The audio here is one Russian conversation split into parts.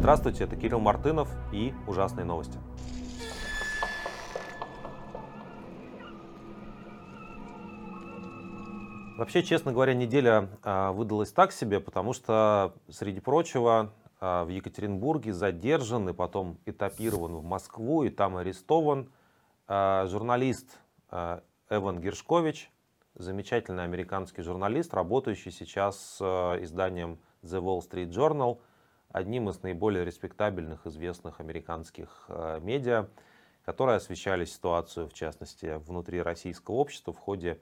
Здравствуйте, это Кирилл Мартынов и ужасные новости. Вообще, честно говоря, неделя а, выдалась так себе, потому что, среди прочего, а, в Екатеринбурге задержан и потом этапирован в Москву и там арестован а, журналист Эван Гершкович, замечательный американский журналист, работающий сейчас с изданием The Wall Street Journal, одним из наиболее респектабельных, известных американских а, медиа, которые освещали ситуацию, в частности, внутри российского общества в ходе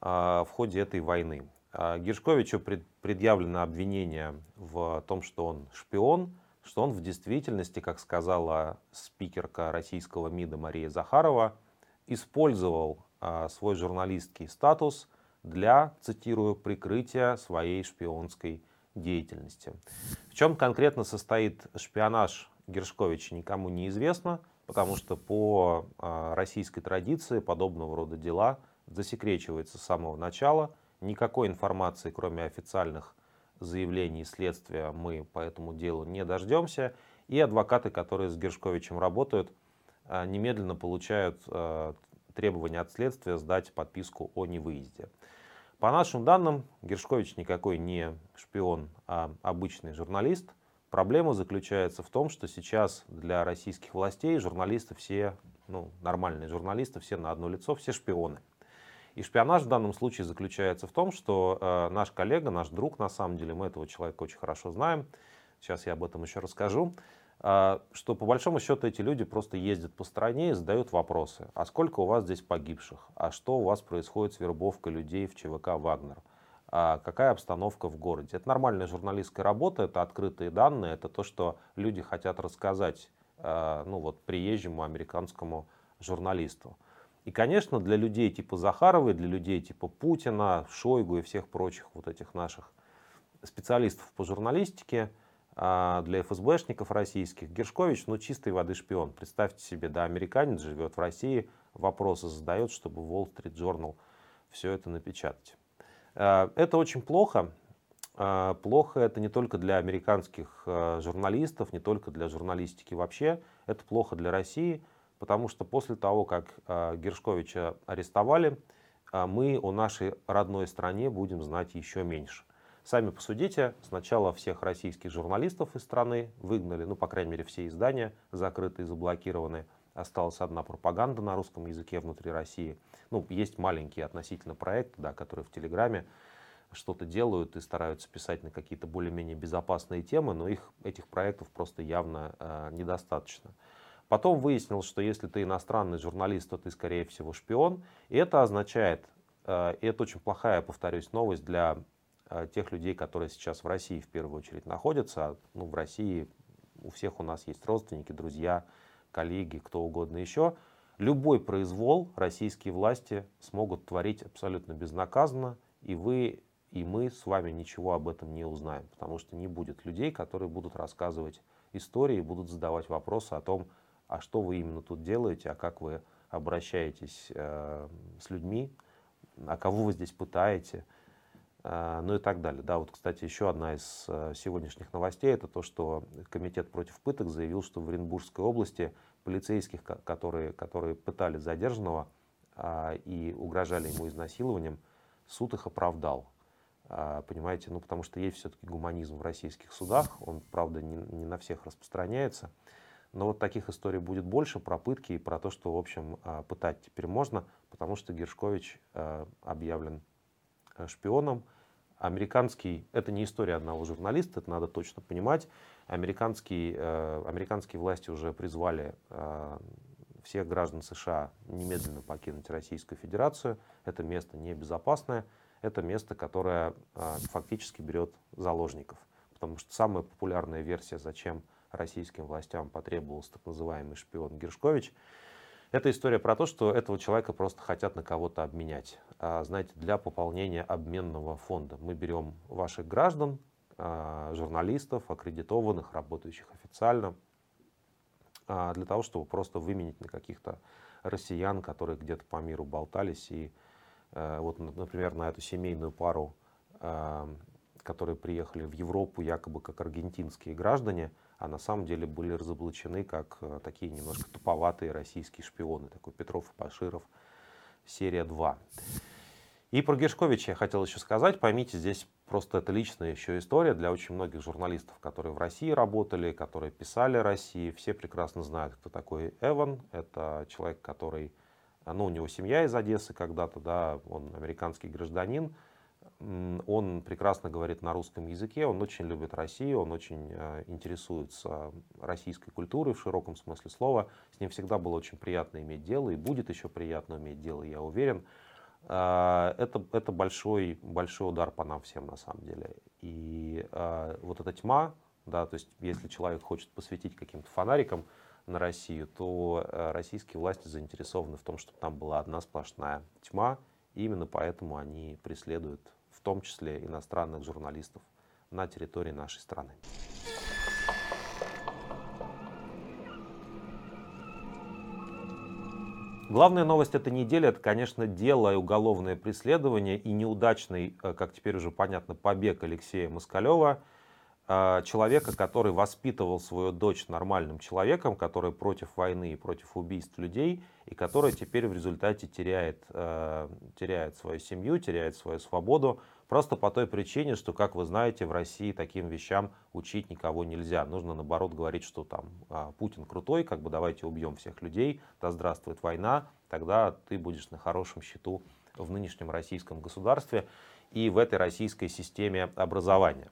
а, в ходе этой войны. А, Гершковичу предъявлено обвинение в том, что он шпион, что он в действительности, как сказала спикерка российского МИДа Мария Захарова, использовал свой журналистский статус для, цитирую, прикрытия своей шпионской деятельности. В чем конкретно состоит шпионаж Гершковича, никому не известно, потому что по российской традиции подобного рода дела засекречивается с самого начала. Никакой информации, кроме официальных заявлений следствия, мы по этому делу не дождемся. И адвокаты, которые с Гершковичем работают, а, немедленно получают а, требования от следствия сдать подписку о невыезде. По нашим данным, Гершкович никакой не шпион, а обычный журналист. Проблема заключается в том, что сейчас для российских властей журналисты все, ну, нормальные журналисты, все на одно лицо, все шпионы. И шпионаж в данном случае заключается в том, что э, наш коллега, наш друг, на самом деле, мы этого человека очень хорошо знаем, сейчас я об этом еще расскажу, что по большому счету эти люди просто ездят по стране и задают вопросы. А сколько у вас здесь погибших? А что у вас происходит с вербовкой людей в ЧВК «Вагнер»? А какая обстановка в городе? Это нормальная журналистская работа, это открытые данные, это то, что люди хотят рассказать э, ну, вот, приезжему американскому журналисту. И, конечно, для людей типа Захаровой, для людей типа Путина, Шойгу и всех прочих вот этих наших специалистов по журналистике, а, для ФСБшников российских, Гершкович, ну, чистой воды шпион. Представьте себе, да, американец живет в России, вопросы задает, чтобы Wall Street Journal все это напечатать. А, это очень плохо. А, плохо это не только для американских журналистов, не только для журналистики вообще. Это плохо для России, потому что после того, как Гершковича арестовали, мы о нашей родной стране будем знать еще меньше. Сами посудите, сначала всех российских журналистов из страны выгнали, ну, по крайней мере, все издания закрыты и заблокированы. Осталась одна пропаганда на русском языке внутри России. Ну, есть маленькие относительно проекты, да, которые в Телеграме что-то делают и стараются писать на какие-то более-менее безопасные темы, но их, этих проектов просто явно э, недостаточно. Потом выяснилось, что если ты иностранный журналист, то ты, скорее всего, шпион. И это означает, э, и это очень плохая, повторюсь, новость для тех людей, которые сейчас в России в первую очередь находятся. Ну, в России у всех у нас есть родственники, друзья, коллеги, кто угодно еще. Любой произвол российские власти смогут творить абсолютно безнаказанно, и вы и мы с вами ничего об этом не узнаем, потому что не будет людей, которые будут рассказывать истории, будут задавать вопросы о том, а что вы именно тут делаете, а как вы обращаетесь э, с людьми, а кого вы здесь пытаете, э, ну и так далее. Да, вот, кстати, еще одна из э, сегодняшних новостей, это то, что Комитет против пыток заявил, что в Оренбургской области полицейских, которые, которые пытали задержанного э, и угрожали ему изнасилованием, суд их оправдал. Э, понимаете, ну потому что есть все-таки гуманизм в российских судах, он, правда, не, не на всех распространяется. Но вот таких историй будет больше про пытки и про то, что, в общем, а, пытать теперь можно, потому что Гершкович а, объявлен шпионом. Американский, это не история одного журналиста, это надо точно понимать. Американские, э, американские власти уже призвали а, всех граждан США немедленно покинуть Российскую Федерацию. Это место небезопасное, это место, которое фактически берет заложников. Потому что самая популярная версия, зачем российским властям потребовался так называемый шпион Гершкович. Это история про то, что этого человека просто хотят на кого-то обменять. А, знаете, для пополнения обменного фонда мы берем ваших граждан, а, журналистов, аккредитованных, работающих официально, а, для того, чтобы просто выменить на каких-то россиян, которые где-то по миру болтались. И а, вот, например, на эту семейную пару которые приехали в Европу якобы как аргентинские граждане, а на самом деле были разоблачены как э, такие немножко туповатые российские шпионы, такой Петров и Паширов, серия 2. И про Гершковича я хотел еще сказать. Поймите, здесь просто это личная еще история для очень многих журналистов, которые в России работали, которые писали России. Все прекрасно знают, кто такой Эван. Это человек, который, ну, у него семья из Одессы когда-то, да, он американский гражданин, он прекрасно говорит на русском языке, он очень любит Россию, он очень э, интересуется российской культурой в широком смысле слова. С ним всегда было очень приятно иметь дело и будет еще приятно иметь дело, я уверен. Э, это, это большой, большой удар по нам всем на самом деле. И э, вот эта тьма, да, то есть если человек хочет посвятить каким-то фонарикам на Россию, то российские власти заинтересованы в том, чтобы там была одна сплошная тьма, и именно поэтому они преследуют том числе иностранных журналистов на территории нашей страны. Главная новость этой недели – это, конечно, дело и уголовное преследование и неудачный, э, как теперь уже понятно, побег Алексея Москалева, э, человека, который воспитывал свою дочь нормальным человеком, который против войны и против убийств людей, и который теперь в результате теряет, э, теряет свою семью, теряет свою свободу, Просто по той причине, что, как вы знаете, в России таким вещам учить никого нельзя. Нужно, наоборот, говорить, что там а, Путин крутой, как бы давайте убьем всех людей, да здравствует война, тогда ты будешь на хорошем счету в нынешнем российском государстве и в этой российской системе образования.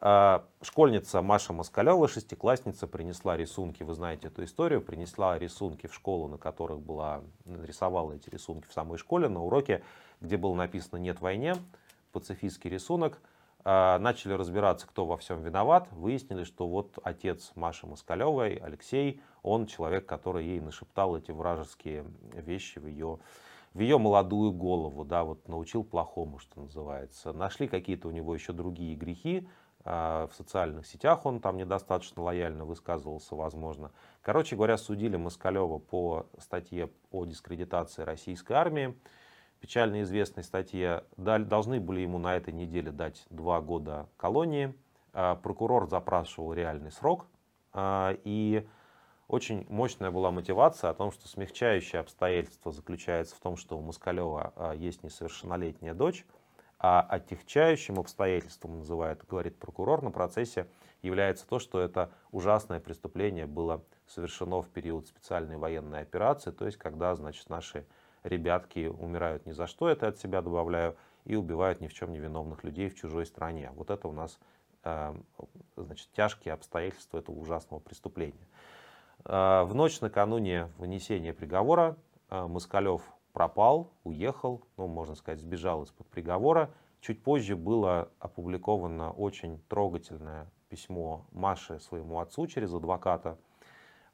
А, школьница Маша Москалева, шестиклассница, принесла рисунки, вы знаете эту историю, принесла рисунки в школу, на которых была, нарисовала эти рисунки в самой школе, на уроке, где было написано «нет войне», пацифистский рисунок. А, начали разбираться, кто во всем виноват. Выяснили, что вот отец Маши Москалевой, Алексей, он человек, который ей нашептал эти вражеские вещи в ее, в ее молодую голову, да, вот научил плохому, что называется. Нашли какие-то у него еще другие грехи, а, в социальных сетях он там недостаточно лояльно высказывался, возможно. Короче говоря, судили Москалева по статье о дискредитации российской армии печально известной статье, должны были ему на этой неделе дать два года колонии. А, прокурор запрашивал реальный срок. А, и очень мощная была мотивация о том, что смягчающее обстоятельство заключается в том, что у Москалева а, есть несовершеннолетняя дочь, а отягчающим обстоятельством, называет, говорит прокурор на процессе, является то, что это ужасное преступление было совершено в период специальной военной операции, то есть когда значит, наши ребятки умирают ни за что, это от себя добавляю, и убивают ни в чем не виновных людей в чужой стране. Вот это у нас э, значит, тяжкие обстоятельства этого ужасного преступления. Э, в ночь накануне вынесения приговора э, Москалев пропал, уехал, ну, можно сказать, сбежал из-под приговора. Чуть позже было опубликовано очень трогательное письмо Маши своему отцу через адвоката,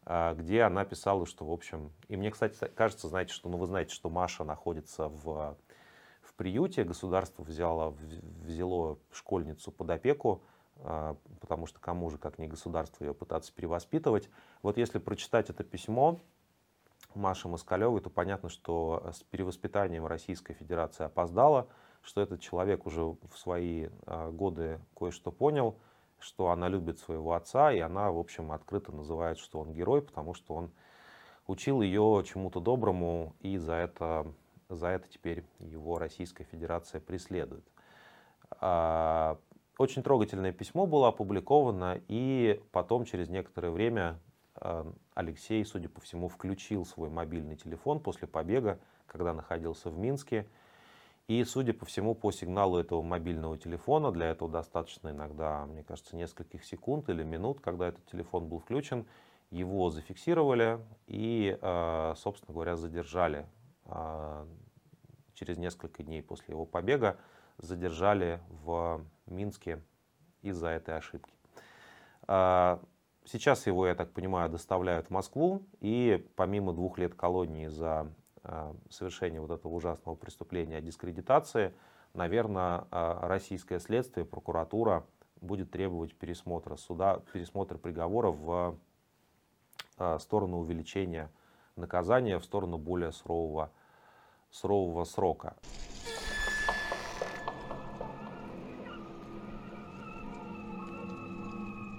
где она писала, что, в общем, и мне, кстати, кажется, знаете, что, ну, вы знаете, что Маша находится в, в приюте, государство взяло, взяло школьницу под опеку, а, потому что кому же, как не государство, ее пытаться перевоспитывать. Вот если прочитать это письмо Маши Москалевой, то понятно, что с перевоспитанием Российская Федерация опоздала, что этот человек уже в свои а, годы кое-что понял, что она любит своего отца, и она, в общем, открыто называет, что он герой, потому что он учил ее чему-то доброму, и за это, за это теперь его Российская Федерация преследует. А, очень трогательное письмо было опубликовано, и потом, через некоторое время, а, Алексей, судя по всему, включил свой мобильный телефон после побега, когда находился в Минске, и, судя по всему, по сигналу этого мобильного телефона, для этого достаточно иногда, мне кажется, нескольких секунд или минут, когда этот телефон был включен, его зафиксировали и, э, собственно говоря, задержали э, через несколько дней после его побега, задержали в Минске из-за этой ошибки. Э, сейчас его, я так понимаю, доставляют в Москву, и помимо двух лет колонии за совершения вот этого ужасного преступления дискредитации, наверное, э, российское следствие, прокуратура будет требовать пересмотра суда, пересмотра приговора в э, сторону увеличения наказания, в сторону более сурового, сурового срока.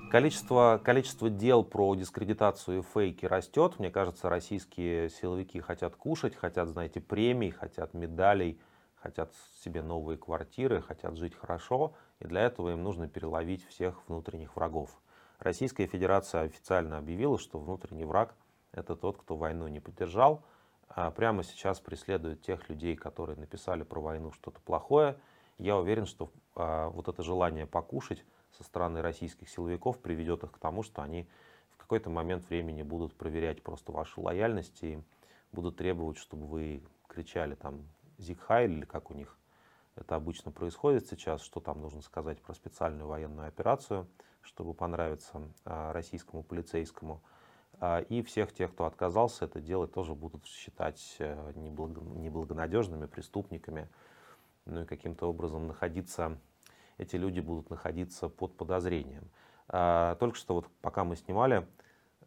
Количество, количество дел про дискредитацию и фейки растет. Мне кажется, российские силовики хотят кушать, хотят, знаете, премий, хотят медалей, хотят себе новые квартиры, хотят жить хорошо. И для этого им нужно переловить всех внутренних врагов. Российская Федерация официально объявила, что внутренний враг – это тот, кто войну не поддержал. А прямо сейчас преследует тех людей, которые написали про войну что-то плохое. Я уверен, что а, вот это желание покушать со стороны российских силовиков приведет их к тому, что они в какой-то момент времени будут проверять просто вашу лояльность и будут требовать, чтобы вы кричали там «Зигхайль» или как у них это обычно происходит сейчас, что там нужно сказать про специальную военную операцию, чтобы понравиться а, российскому полицейскому. А, и всех тех, кто отказался это делать, тоже будут считать э, неблагонадежными преступниками. Ну и каким-то образом находиться эти люди будут находиться под подозрением. А, только что вот пока мы снимали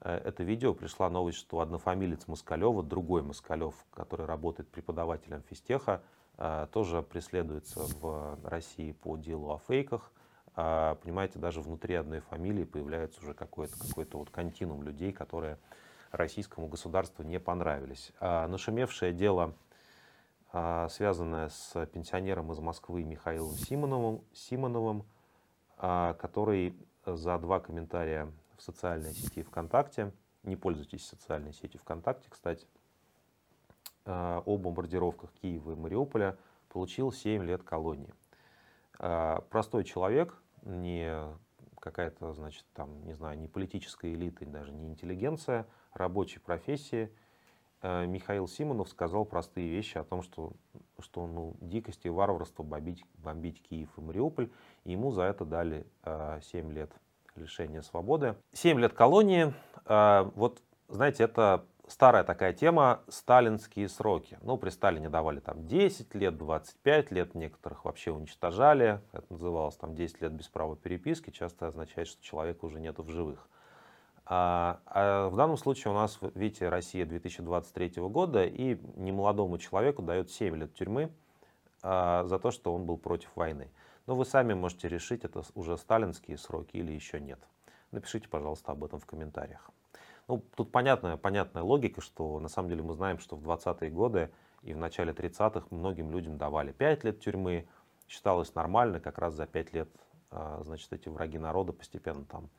э, это видео, пришла новость, что однофамилец Москалева, другой Москалев, который работает преподавателем физтеха, э, тоже преследуется в России по делу о фейках. А, понимаете, даже внутри одной фамилии появляется уже какой-то какой вот континуум людей, которые российскому государству не понравились. А нашумевшее дело связанная с пенсионером из Москвы Михаилом Симоновым, Симоновым а, который за два комментария в социальной сети ВКонтакте, не пользуйтесь социальной сетью ВКонтакте, кстати, а, о бомбардировках Киева и Мариуполя, получил 7 лет колонии. Простой человек, не какая-то, значит, там, не знаю, не политическая элита, даже не интеллигенция, рабочей профессии – Михаил Симонов сказал простые вещи о том, что, что ну, дикость и варварство бомбить, бомбить Киев и Мариуполь. И ему за это дали э, 7 лет лишения свободы. 7 лет колонии. Э, вот, знаете, это старая такая тема, сталинские сроки. Ну, при Сталине давали там 10 лет, 25 лет, некоторых вообще уничтожали. Это называлось там 10 лет без права переписки. Часто означает, что человека уже нету в живых. А, а в данном случае у нас, видите, Россия 2023 года, и немолодому человеку дают 7 лет тюрьмы а, за то, что он был против войны. Но вы сами можете решить, это уже сталинские сроки или еще нет. Напишите, пожалуйста, об этом в комментариях. Ну, тут понятная, понятная логика, что на самом деле мы знаем, что в 20-е годы и в начале 30-х многим людям давали 5 лет тюрьмы. Считалось нормально, как раз за 5 лет а, значит, эти враги народа постепенно там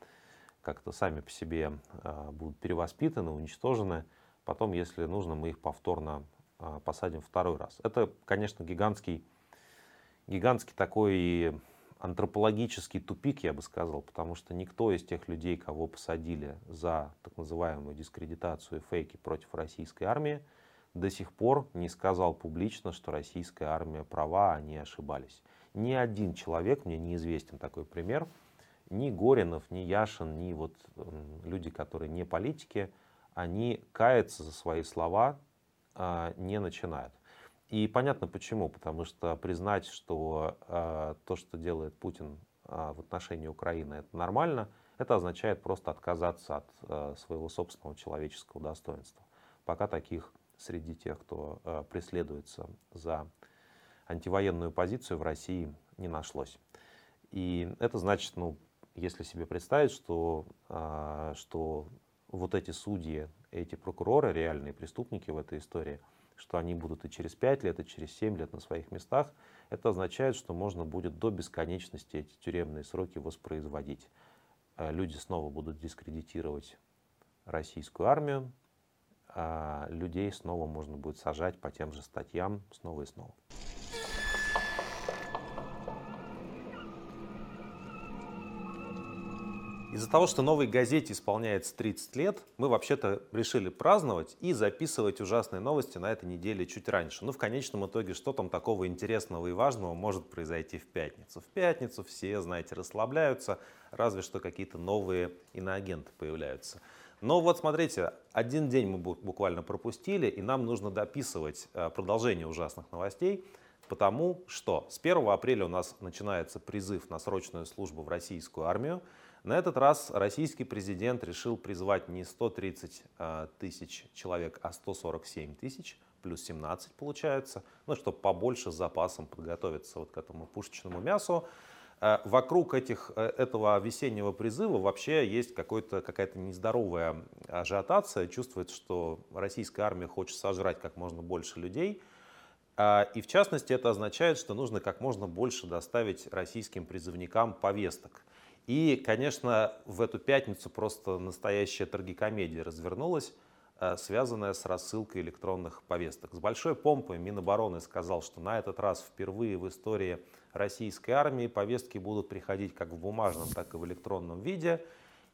как-то сами по себе а, будут перевоспитаны, уничтожены. Потом, если нужно, мы их повторно а, посадим второй раз. Это, конечно, гигантский, гигантский такой антропологический тупик, я бы сказал, потому что никто из тех людей, кого посадили за так называемую дискредитацию фейки против российской армии, до сих пор не сказал публично, что российская армия права, они ошибались. Ни один человек, мне неизвестен такой пример, ни Горинов, ни Яшин, ни вот люди, которые не политики, они каяться за свои слова а, не начинают. И понятно почему, потому что признать, что а, то, что делает Путин а, в отношении Украины, это нормально, это означает просто отказаться от своего собственного человеческого достоинства. Пока таких среди тех, кто преследуется за антивоенную позицию в России не нашлось. И это значит, ну, если себе представить, что, а, что вот эти судьи, эти прокуроры, реальные преступники в этой истории, что они будут и через 5 лет, и через 7 лет на своих местах, это означает, что можно будет до бесконечности эти тюремные сроки воспроизводить. А, люди снова будут дискредитировать российскую армию, а людей снова можно будет сажать по тем же статьям снова и снова. Из-за того, что новой газете исполняется 30 лет, мы вообще-то решили праздновать и записывать ужасные новости на этой неделе чуть раньше. Ну, в конечном итоге, что там такого интересного и важного может произойти в пятницу? В пятницу все, знаете, расслабляются, разве что какие-то новые иноагенты появляются. Но вот смотрите, один день мы буквально пропустили, и нам нужно дописывать э, продолжение ужасных новостей, потому что с 1 апреля у нас начинается призыв на срочную службу в российскую армию. На этот раз российский президент решил призвать не 130 а, тысяч человек, а 147 тысяч, плюс 17 получается, ну, чтобы побольше с запасом подготовиться вот к этому пушечному мясу. Э, вокруг этих, э, этого весеннего призыва вообще есть какая-то нездоровая ажиотация. Чувствуется, что российская армия хочет сожрать как можно больше людей. Э, и в частности это означает, что нужно как можно больше доставить российским призывникам повесток. И, конечно, в эту пятницу просто настоящая трагикомедия развернулась, связанная с рассылкой электронных повесток. С большой помпой Минобороны сказал, что на этот раз впервые в истории российской армии повестки будут приходить как в бумажном, так и в электронном виде.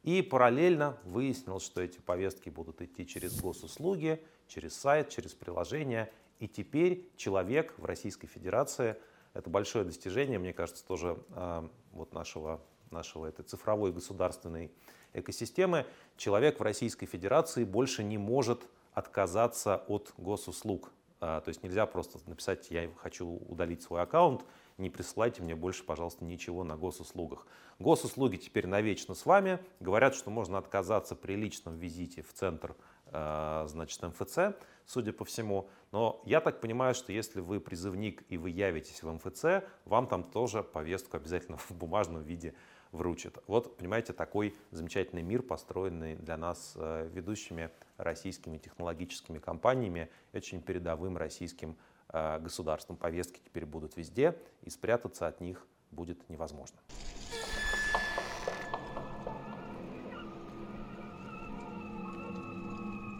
И параллельно выяснил, что эти повестки будут идти через госуслуги, через сайт, через приложение. И теперь человек в Российской Федерации, это большое достижение, мне кажется, тоже э, вот нашего, нашего этой цифровой государственной экосистемы, человек в Российской Федерации больше не может отказаться от госуслуг. А, то есть нельзя просто написать, я хочу удалить свой аккаунт, не присылайте мне больше, пожалуйста, ничего на госуслугах. Госуслуги теперь навечно с вами. Говорят, что можно отказаться при личном визите в центр а, значит, МФЦ, судя по всему. Но я так понимаю, что если вы призывник и вы явитесь в МФЦ, вам там тоже повестку обязательно в бумажном виде вручат. Вот, понимаете, такой замечательный мир, построенный для нас э, ведущими российскими технологическими компаниями, очень передовым российским э, государством. Повестки теперь будут везде, и спрятаться от них будет невозможно.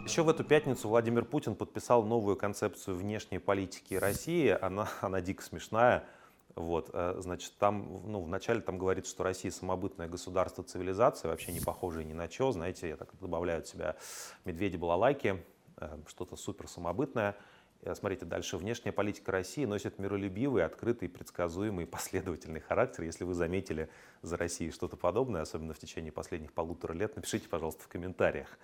Еще в эту пятницу Владимир Путин подписал новую концепцию внешней политики России. Она, она дико смешная. Вот, э, значит, там, ну, вначале там говорится, что Россия самобытное государство, цивилизация, вообще не похожее ни на что. Знаете, я так добавляю от себя медведи-балалайки, э, что-то супер самобытное. Э, смотрите, дальше. Внешняя политика России носит миролюбивый, открытый, предсказуемый, последовательный характер. Если вы заметили за Россией что-то подобное, особенно в течение последних полутора лет, напишите, пожалуйста, в комментариях.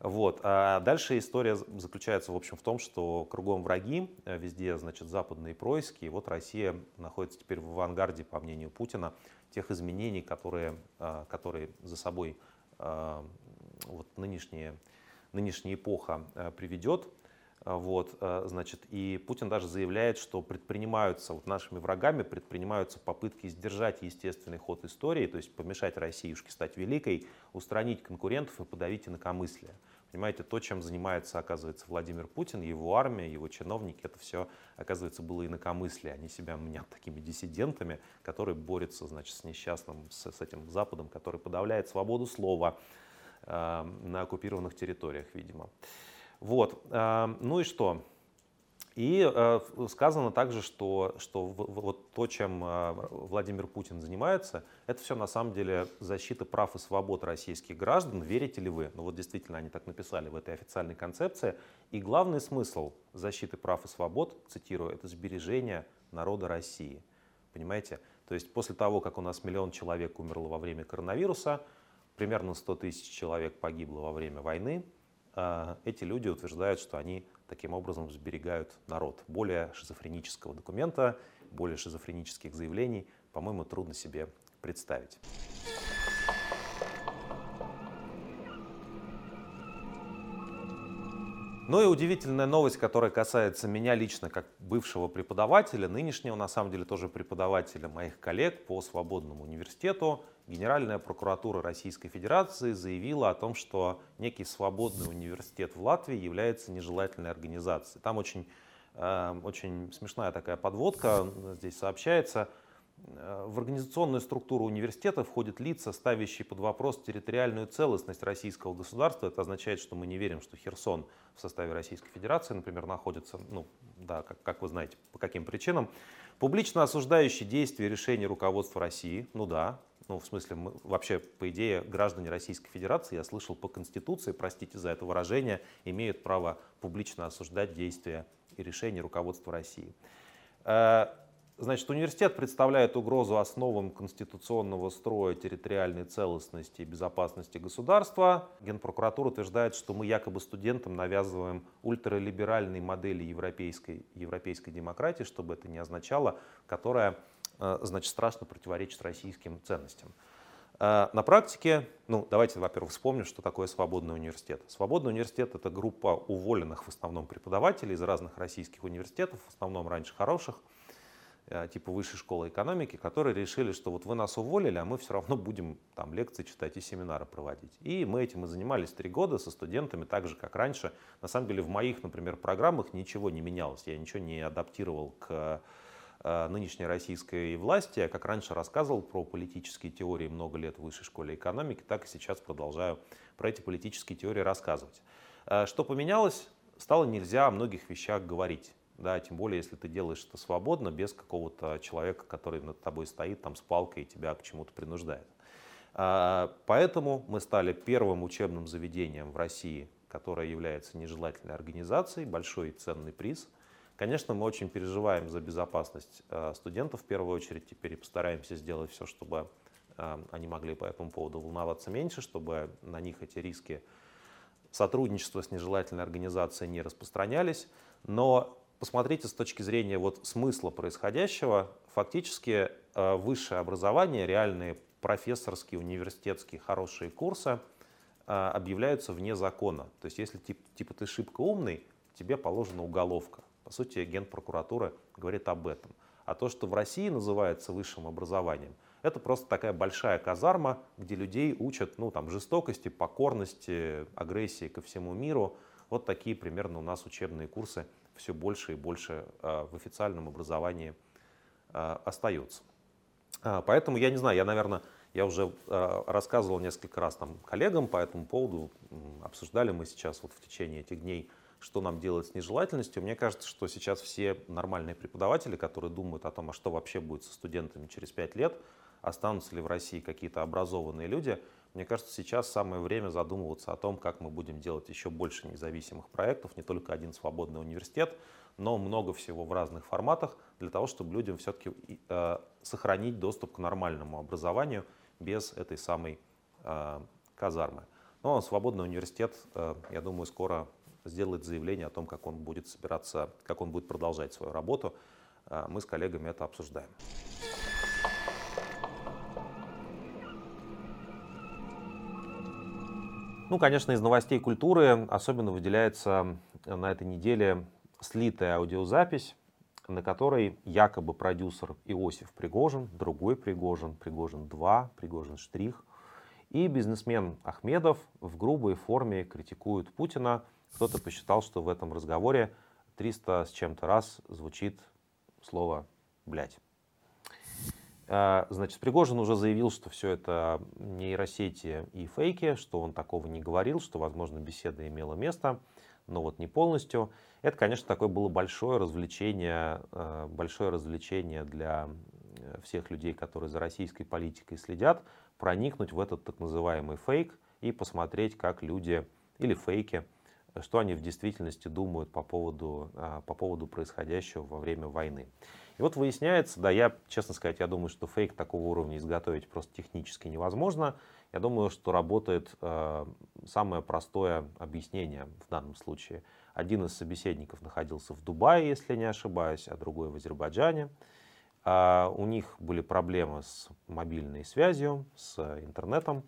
Вот. А дальше история заключается, в общем, в том, что кругом враги, э, везде, значит, западные происки, и вот Россия находится теперь в авангарде, по мнению Путина, тех изменений, которые, а, которые за собой а, вот нынешняя, нынешняя эпоха э, приведет. Вот, э, значит, и Путин даже заявляет, что предпринимаются, вот нашими врагами предпринимаются попытки сдержать естественный ход истории, то есть помешать Россиюшке стать великой, устранить конкурентов и подавить инакомыслие. Понимаете, то, чем занимается, оказывается, Владимир Путин, его армия, его чиновники, это все, оказывается, было инакомыслие. Они себя мнят такими диссидентами, которые борются, значит, с несчастным, с, с этим Западом, который подавляет свободу слова э, на оккупированных территориях, видимо. Вот. Эм, ну и что? И э, сказано также, что, что вот то, чем э, Владимир Путин занимается, это все на самом деле защита прав и свобод российских граждан. Верите ли вы? Ну вот действительно они так написали в этой официальной концепции. И главный смысл защиты прав и свобод, цитирую, это сбережение народа России. Понимаете? То есть после того, как у нас миллион человек умерло во время коронавируса, примерно 100 тысяч человек погибло во время войны, эти люди утверждают, что они таким образом сберегают народ. Более шизофренического документа, более шизофренических заявлений, по-моему, трудно себе представить. Ну и удивительная новость, которая касается меня лично как бывшего преподавателя, нынешнего на самом деле тоже преподавателя моих коллег по свободному университету. Генеральная прокуратура Российской Федерации заявила о том, что некий свободный университет в Латвии является нежелательной организацией. Там очень, э, очень смешная такая подводка здесь сообщается. Э, в организационную структуру университета входят лица, ставящие под вопрос территориальную целостность российского государства. Это означает, что мы не верим, что Херсон в составе Российской Федерации, например, находится, ну, да, как, как вы знаете, по каким причинам. Публично осуждающие действия и решения руководства России, ну да, ну, в смысле, мы, вообще, по идее, граждане Российской Федерации, я слышал по Конституции, простите за это выражение, имеют право публично осуждать действия и решения руководства России. Значит, университет представляет угрозу основам конституционного строя территориальной целостности и безопасности государства. Генпрокуратура утверждает, что мы якобы студентам навязываем ультралиберальные модели европейской, европейской демократии, чтобы это не означало, которая Э, значит, страшно противоречит российским ценностям. Э, на практике, ну, давайте, во-первых, вспомним, что такое свободный университет. Свободный университет — это группа уволенных в основном преподавателей из разных российских университетов, в основном раньше хороших, типа высшей школы экономики, которые решили, что вот вы нас уволили, а мы все равно будем там лекции читать и семинары проводить. И мы этим и занимались три года со студентами, так же, как раньше. На самом деле в моих, например, программах ничего не менялось, я ничего не адаптировал к Э, нынешней российской власти. Я как раньше рассказывал про политические теории много лет в высшей школе экономики, так и сейчас продолжаю про эти политические теории рассказывать. Э, что поменялось? Стало нельзя о многих вещах говорить. Да, тем более, если ты делаешь это свободно, без какого-то человека, который над тобой стоит там с палкой и тебя к чему-то принуждает. Э, поэтому мы стали первым учебным заведением в России, которое является нежелательной организацией, большой и ценный приз – Конечно, мы очень переживаем за безопасность э, студентов в первую очередь. Теперь и постараемся сделать все, чтобы э, они могли по этому поводу волноваться меньше, чтобы на них эти риски сотрудничества с нежелательной организацией не распространялись. Но посмотрите с точки зрения вот смысла происходящего, фактически э, высшее образование, реальные профессорские, университетские хорошие курсы объявляются вне закона. То есть если типа ты шибко умный, тебе положена уголовка. По сути, генпрокуратура говорит об этом. А то, что в России называется высшим образованием, это просто такая большая казарма, где людей учат ну, там, жестокости, покорности, агрессии ко всему миру. Вот такие примерно у нас учебные курсы все больше и больше э, в официальном образовании э, остаются. Э, поэтому я не знаю, я, наверное, я уже рассказывал несколько раз там коллегам по этому поводу, обсуждали мы сейчас вот в течение этих дней что нам делать с нежелательностью. Мне кажется, что сейчас все нормальные преподаватели, которые думают о том, а что вообще будет со студентами через пять лет, останутся ли в России какие-то образованные люди, мне кажется, сейчас самое время задумываться о том, как мы будем делать еще больше независимых проектов, не только один свободный университет, но много всего в разных форматах, для того, чтобы людям все-таки э, сохранить доступ к нормальному образованию без этой самой э, казармы. Но свободный университет, э, я думаю, скоро сделает заявление о том, как он будет собираться, как он будет продолжать свою работу. А, мы с коллегами это обсуждаем. Ну, конечно, из новостей культуры особенно выделяется на этой неделе слитая аудиозапись, на которой якобы продюсер Иосиф Пригожин, другой Пригожин, Пригожин 2, Пригожин Штрих и бизнесмен Ахмедов в грубой форме критикуют Путина – кто-то посчитал, что в этом разговоре 300 с чем-то раз звучит слово «блядь». А, значит, Пригожин уже заявил, что все это нейросети и фейки, что он такого не говорил, что, возможно, беседа имела место, но вот не полностью. Это, конечно, такое было большое развлечение, а, большое развлечение для всех людей, которые за российской политикой следят, проникнуть в этот так называемый фейк и посмотреть, как люди или фейки что они в действительности думают по поводу, а, по поводу происходящего во время войны. И вот выясняется, да, я, честно сказать, я думаю, что фейк такого уровня изготовить просто технически невозможно. Я думаю, что работает э, самое простое объяснение в данном случае. Один из собеседников находился в Дубае, если не ошибаюсь, а другой в Азербайджане. Э, у них были проблемы с мобильной связью, с интернетом.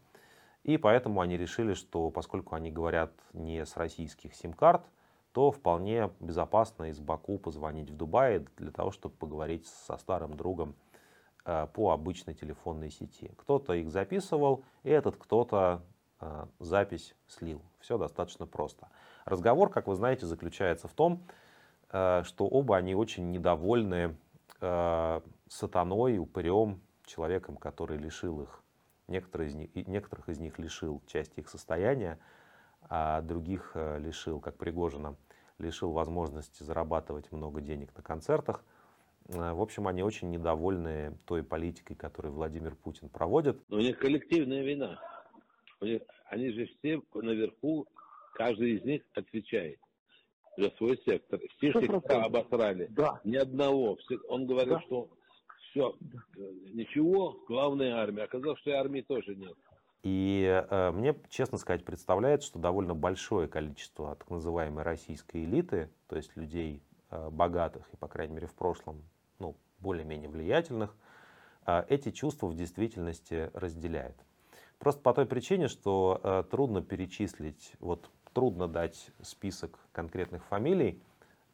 И поэтому они решили, что поскольку они говорят не с российских сим-карт, то вполне безопасно из Баку позвонить в Дубай для того, чтобы поговорить со старым другом э, по обычной телефонной сети. Кто-то их записывал, и этот кто-то э, запись слил. Все достаточно просто. Разговор, как вы знаете, заключается в том, э, что оба они очень недовольны сатаной, упырем, человеком, который лишил их Некоторые из них, некоторых из них лишил части их состояния, а других э, лишил, как Пригожина, лишил возможности зарабатывать много денег на концертах. Э, в общем, они очень недовольны той политикой, которую Владимир Путин проводит. Но у них коллективная вина. У них, они же все наверху, каждый из них отвечает за свой сектор. Стишник обосрали. Да. Ни одного. Он говорит, да. что все, ничего, главная армия. Оказалось, что и армии тоже нет. И э, мне, честно сказать, представляется, что довольно большое количество так называемой российской элиты, то есть людей э, богатых и, по крайней мере, в прошлом, ну, более-менее влиятельных, э, эти чувства в действительности разделяет. Просто по той причине, что э, трудно перечислить, вот трудно дать список конкретных фамилий,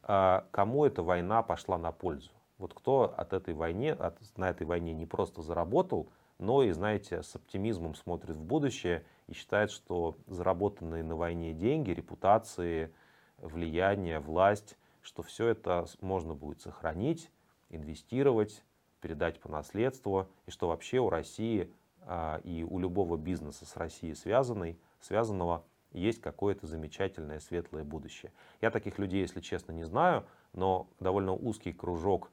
э, кому эта война пошла на пользу. Вот кто от этой войны, от, на этой войне не просто заработал, но и, знаете, с оптимизмом смотрит в будущее и считает, что заработанные на войне деньги, репутации, влияние, власть, что все это можно будет сохранить, инвестировать, передать по наследству, и что вообще у России а, и у любого бизнеса с Россией связанный, связанного есть какое-то замечательное светлое будущее. Я таких людей, если честно, не знаю, но довольно узкий кружок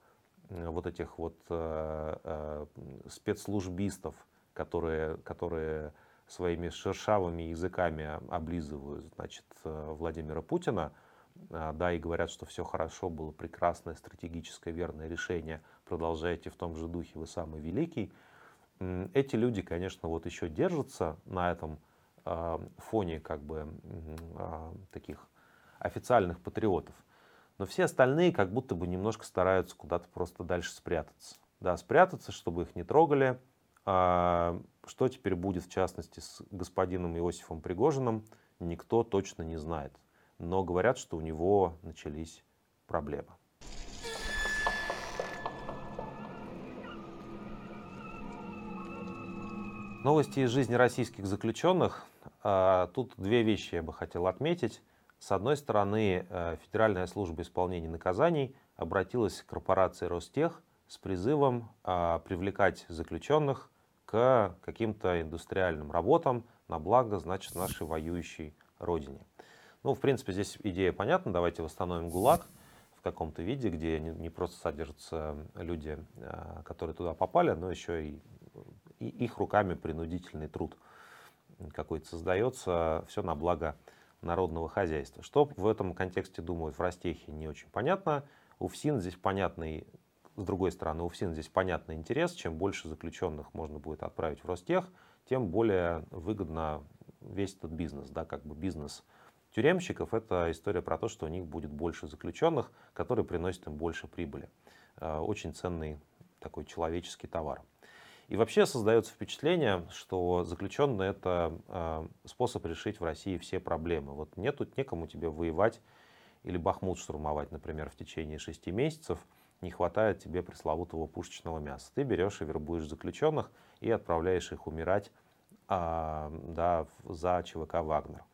вот этих вот э, э, спецслужбистов, которые, которые своими шершавыми языками облизывают значит, э, Владимира Путина, да, и говорят, что все хорошо, было прекрасное стратегическое верное решение, продолжайте в том же духе, вы самый великий. Эти люди, конечно, вот еще держатся на этом фоне как бы таких официальных патриотов. Но все остальные как будто бы немножко стараются куда-то просто дальше спрятаться. Да, спрятаться, чтобы их не трогали. А что теперь будет, в частности, с господином Иосифом Пригожиным, никто точно не знает. Но говорят, что у него начались проблемы. Новости из жизни российских заключенных. А, тут две вещи я бы хотел отметить. С одной стороны, э, Федеральная служба исполнения наказаний обратилась к корпорации Ростех с призывом а, привлекать заключенных к каким-то индустриальным работам на благо, значит, нашей воюющей родине. Ну, в принципе, здесь идея понятна. Давайте восстановим ГУЛАГ в каком-то виде, где не просто содержатся люди, э, которые туда попали, но еще и их руками принудительный труд какой-то создается. Все на благо народного хозяйства. Что в этом контексте думают в Ростехе, не очень понятно. У ФСИН здесь понятный, с другой стороны, у ФСИН здесь понятный интерес. Чем больше заключенных можно будет отправить в Ростех, тем более выгодно весь этот бизнес. Да, как бы бизнес тюремщиков – это история про то, что у них будет больше заключенных, которые приносят им больше прибыли. Э, очень ценный такой человеческий товар. И вообще создается впечатление, что заключенные это э, способ решить в России все проблемы. Вот нету некому тебе воевать или Бахмут штурмовать, например, в течение шести месяцев, не хватает тебе пресловутого пушечного мяса. Ты берешь и вербуешь заключенных и отправляешь их умирать а, да, за ЧВК «Вагнер».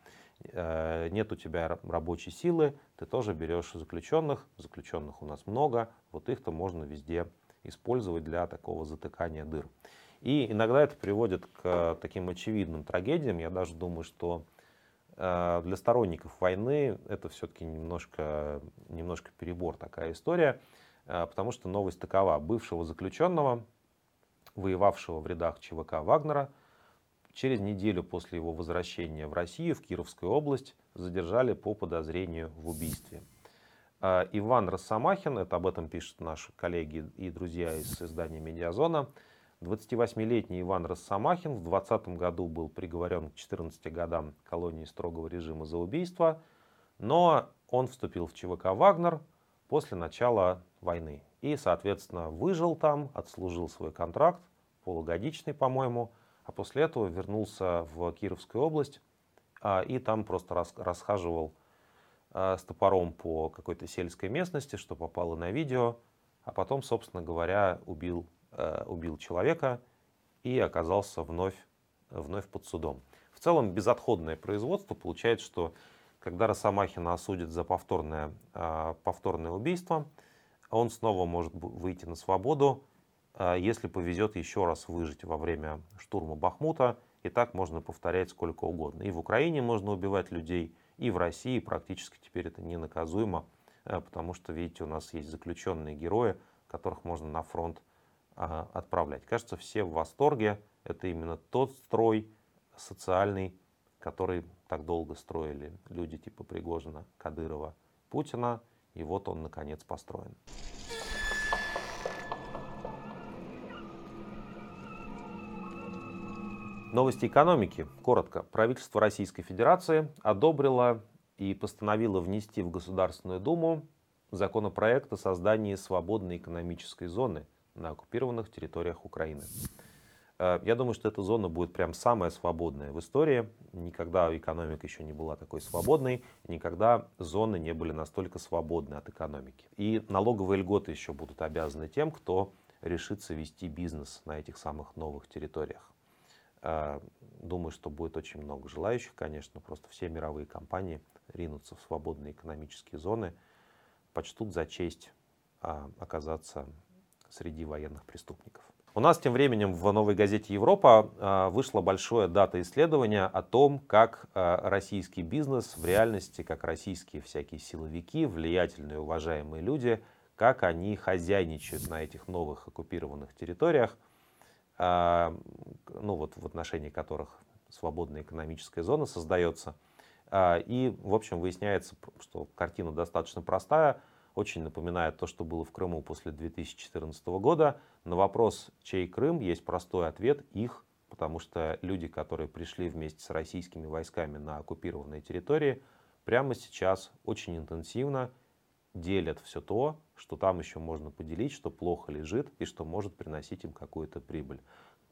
Э, нет у тебя рабочей силы, ты тоже берешь заключенных, заключенных у нас много, вот их-то можно везде использовать для такого затыкания дыр. И иногда это приводит к таким очевидным трагедиям. Я даже думаю, что э, для сторонников войны это все-таки немножко, немножко перебор такая история, э, потому что новость такова. Бывшего заключенного, воевавшего в рядах ЧВК Вагнера, через неделю после его возвращения в Россию, в Кировскую область, задержали по подозрению в убийстве. А, Иван Росомахин, это об этом пишут наши коллеги и друзья из издания «Медиазона», 28-летний Иван Росомахин в 2020 году был приговорен к 14 годам колонии строгого режима за убийство, но он вступил в ЧВК «Вагнер» после начала войны. И, соответственно, выжил там, отслужил свой контракт, полугодичный, по-моему, а после этого вернулся в Кировскую область а, и там просто расхаживал с топором по какой-то сельской местности, что попало на видео, а потом, собственно говоря, убил, э, убил человека и оказался вновь, вновь под судом. В целом безотходное производство получается, что когда Росомахина осудят за повторное, а, повторное убийство, он снова может выйти на свободу, а, если повезет еще раз выжить во время штурма Бахмута. И так можно повторять сколько угодно. И в Украине можно убивать людей, и в России практически теперь это не наказуемо, э, потому что, видите, у нас есть заключенные герои, которых можно на фронт а, отправлять. Кажется, все в восторге. Это именно тот строй социальный, который так долго строили люди типа Пригожина, Кадырова, Путина. И вот он, наконец, построен. Новости экономики. Коротко. Правительство Российской Федерации одобрило и постановило внести в Государственную Думу законопроект о создании свободной экономической зоны на оккупированных территориях Украины. Э, я думаю, что эта зона будет прям самая свободная в истории. Никогда экономика еще не была такой свободной, никогда зоны не были настолько свободны от экономики. И налоговые льготы еще будут обязаны тем, кто решится вести бизнес на этих самых новых территориях. Э, думаю, что будет очень много желающих, конечно, просто все мировые компании ринутся в свободные экономические зоны, почтут за честь а, оказаться среди военных преступников. У нас тем временем в новой газете «Европа» а, вышло большое дата исследования о том, как а, российский бизнес в реальности, как российские всякие силовики, влиятельные, уважаемые люди, как они хозяйничают на этих новых оккупированных территориях, ну вот в отношении которых свободная экономическая зона создается. И, в общем, выясняется, что картина достаточно простая – очень напоминает то, что было в Крыму после 2014 года. На вопрос, чей Крым, есть простой ответ – их, потому что люди, которые пришли вместе с российскими войсками на оккупированные территории, прямо сейчас очень интенсивно делят все то, что там еще можно поделить, что плохо лежит и что может приносить им какую-то прибыль.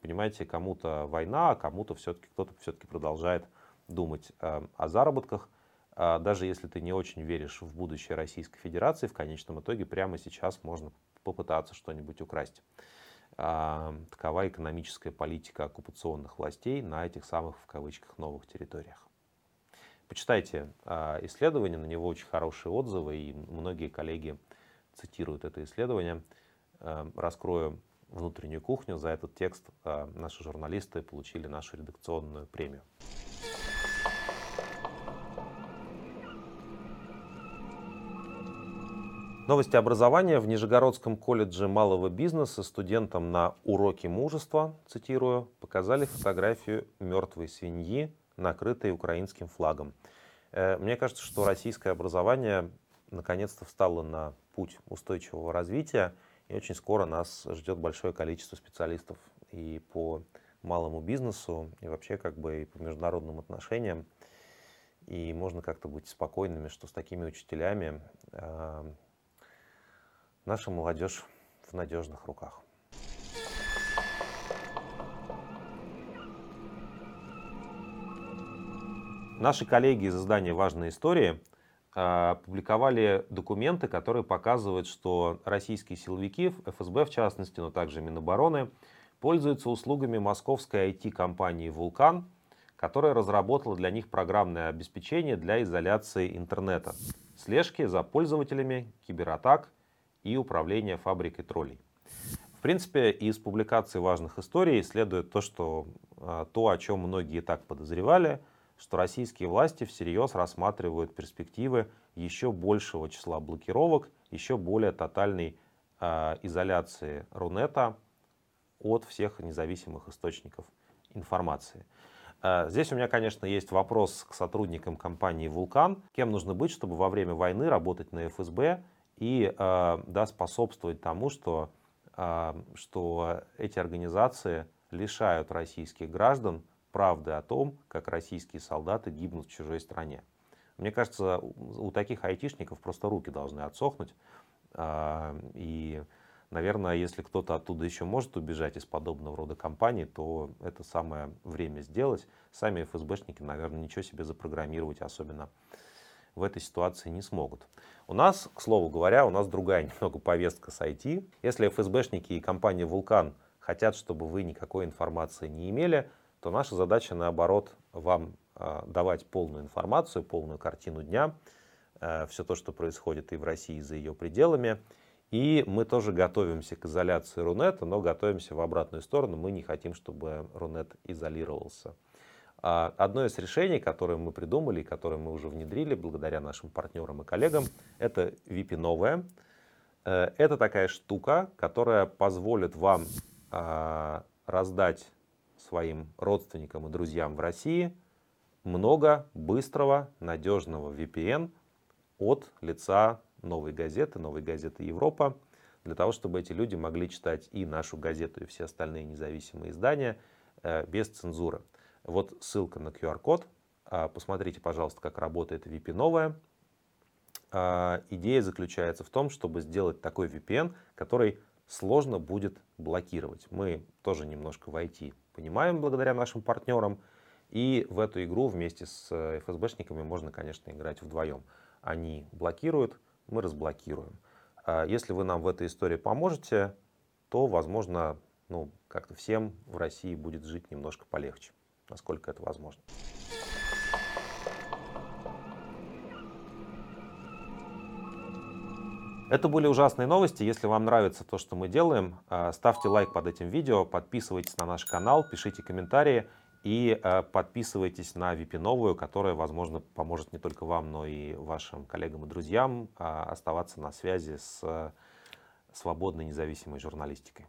Понимаете, кому-то война, а кому-то все-таки кто-то все-таки продолжает думать э, о заработках. А, даже если ты не очень веришь в будущее Российской Федерации, в конечном итоге прямо сейчас можно попытаться что-нибудь украсть. А, такова экономическая политика оккупационных властей на этих самых, в кавычках, новых территориях. Почитайте а, исследование, на него очень хорошие отзывы, и многие коллеги цитируют это исследование. Раскрою внутреннюю кухню. За этот текст наши журналисты получили нашу редакционную премию. Новости образования. В Нижегородском колледже малого бизнеса студентам на уроке мужества, цитирую, показали фотографию мертвой свиньи, накрытой украинским флагом. Э, мне кажется, что российское образование наконец-то встало на путь устойчивого развития, и очень скоро нас ждет большое количество специалистов и по малому бизнесу, и вообще как бы и по международным отношениям. И можно как-то быть спокойными, что с такими учителями э, наша молодежь в надежных руках. Наши коллеги из издания «Важные истории» а, публиковали документы, которые показывают, что российские силовики, ФСБ в частности, но также Минобороны, пользуются услугами московской IT-компании «Вулкан», которая разработала для них программное обеспечение для изоляции интернета, слежки за пользователями, кибератак и управления фабрикой троллей. В принципе, из публикации важных историй следует то, что а, то, о чем многие и так подозревали, что российские власти всерьез рассматривают перспективы еще большего числа блокировок, еще более тотальной э, изоляции Рунета от всех независимых источников информации. Э, здесь у меня, конечно, есть вопрос к сотрудникам компании «Вулкан». Кем нужно быть, чтобы во время войны работать на ФСБ и э, да, способствовать тому, что, э, что эти организации лишают российских граждан правды о том, как российские солдаты гибнут в чужой стране. Мне кажется, у таких айтишников просто руки должны отсохнуть. Э, и, наверное, если кто-то оттуда еще может убежать из подобного рода компаний, то это самое время сделать. Сами ФСБшники, наверное, ничего себе запрограммировать особенно в этой ситуации не смогут. У нас, к слову говоря, у нас другая немного повестка с IT. Если ФСБшники и компания «Вулкан» хотят, чтобы вы никакой информации не имели, то наша задача, наоборот, вам э, давать полную информацию, полную картину дня, э, все то, что происходит и в России, и за ее пределами. И мы тоже готовимся к изоляции Рунета, но готовимся в обратную сторону. Мы не хотим, чтобы Рунет изолировался. А, одно из решений, которое мы придумали и которое мы уже внедрили благодаря нашим партнерам и коллегам, это VP новая. Э, это такая штука, которая позволит вам а, раздать своим родственникам и друзьям в России много быстрого, надежного VPN от лица новой газеты, новой газеты Европа, для того, чтобы эти люди могли читать и нашу газету, и все остальные независимые издания э, без цензуры. Вот ссылка на QR-код. А, посмотрите, пожалуйста, как работает VPN новая. А, идея заключается в том, чтобы сделать такой VPN, который сложно будет блокировать. Мы тоже немножко в IT понимаем благодаря нашим партнерам. И в эту игру вместе с ФСБшниками можно, конечно, играть вдвоем. Они блокируют, мы разблокируем. А если вы нам в этой истории поможете, то, возможно, ну, как-то всем в России будет жить немножко полегче, насколько это возможно. Это были ужасные новости. Если вам нравится то, что мы делаем, а, ставьте лайк под этим видео, подписывайтесь на наш канал, пишите комментарии и а, подписывайтесь на VP новую, которая, возможно, поможет не только вам, но и вашим коллегам и друзьям а, оставаться на связи с свободной независимой журналистикой.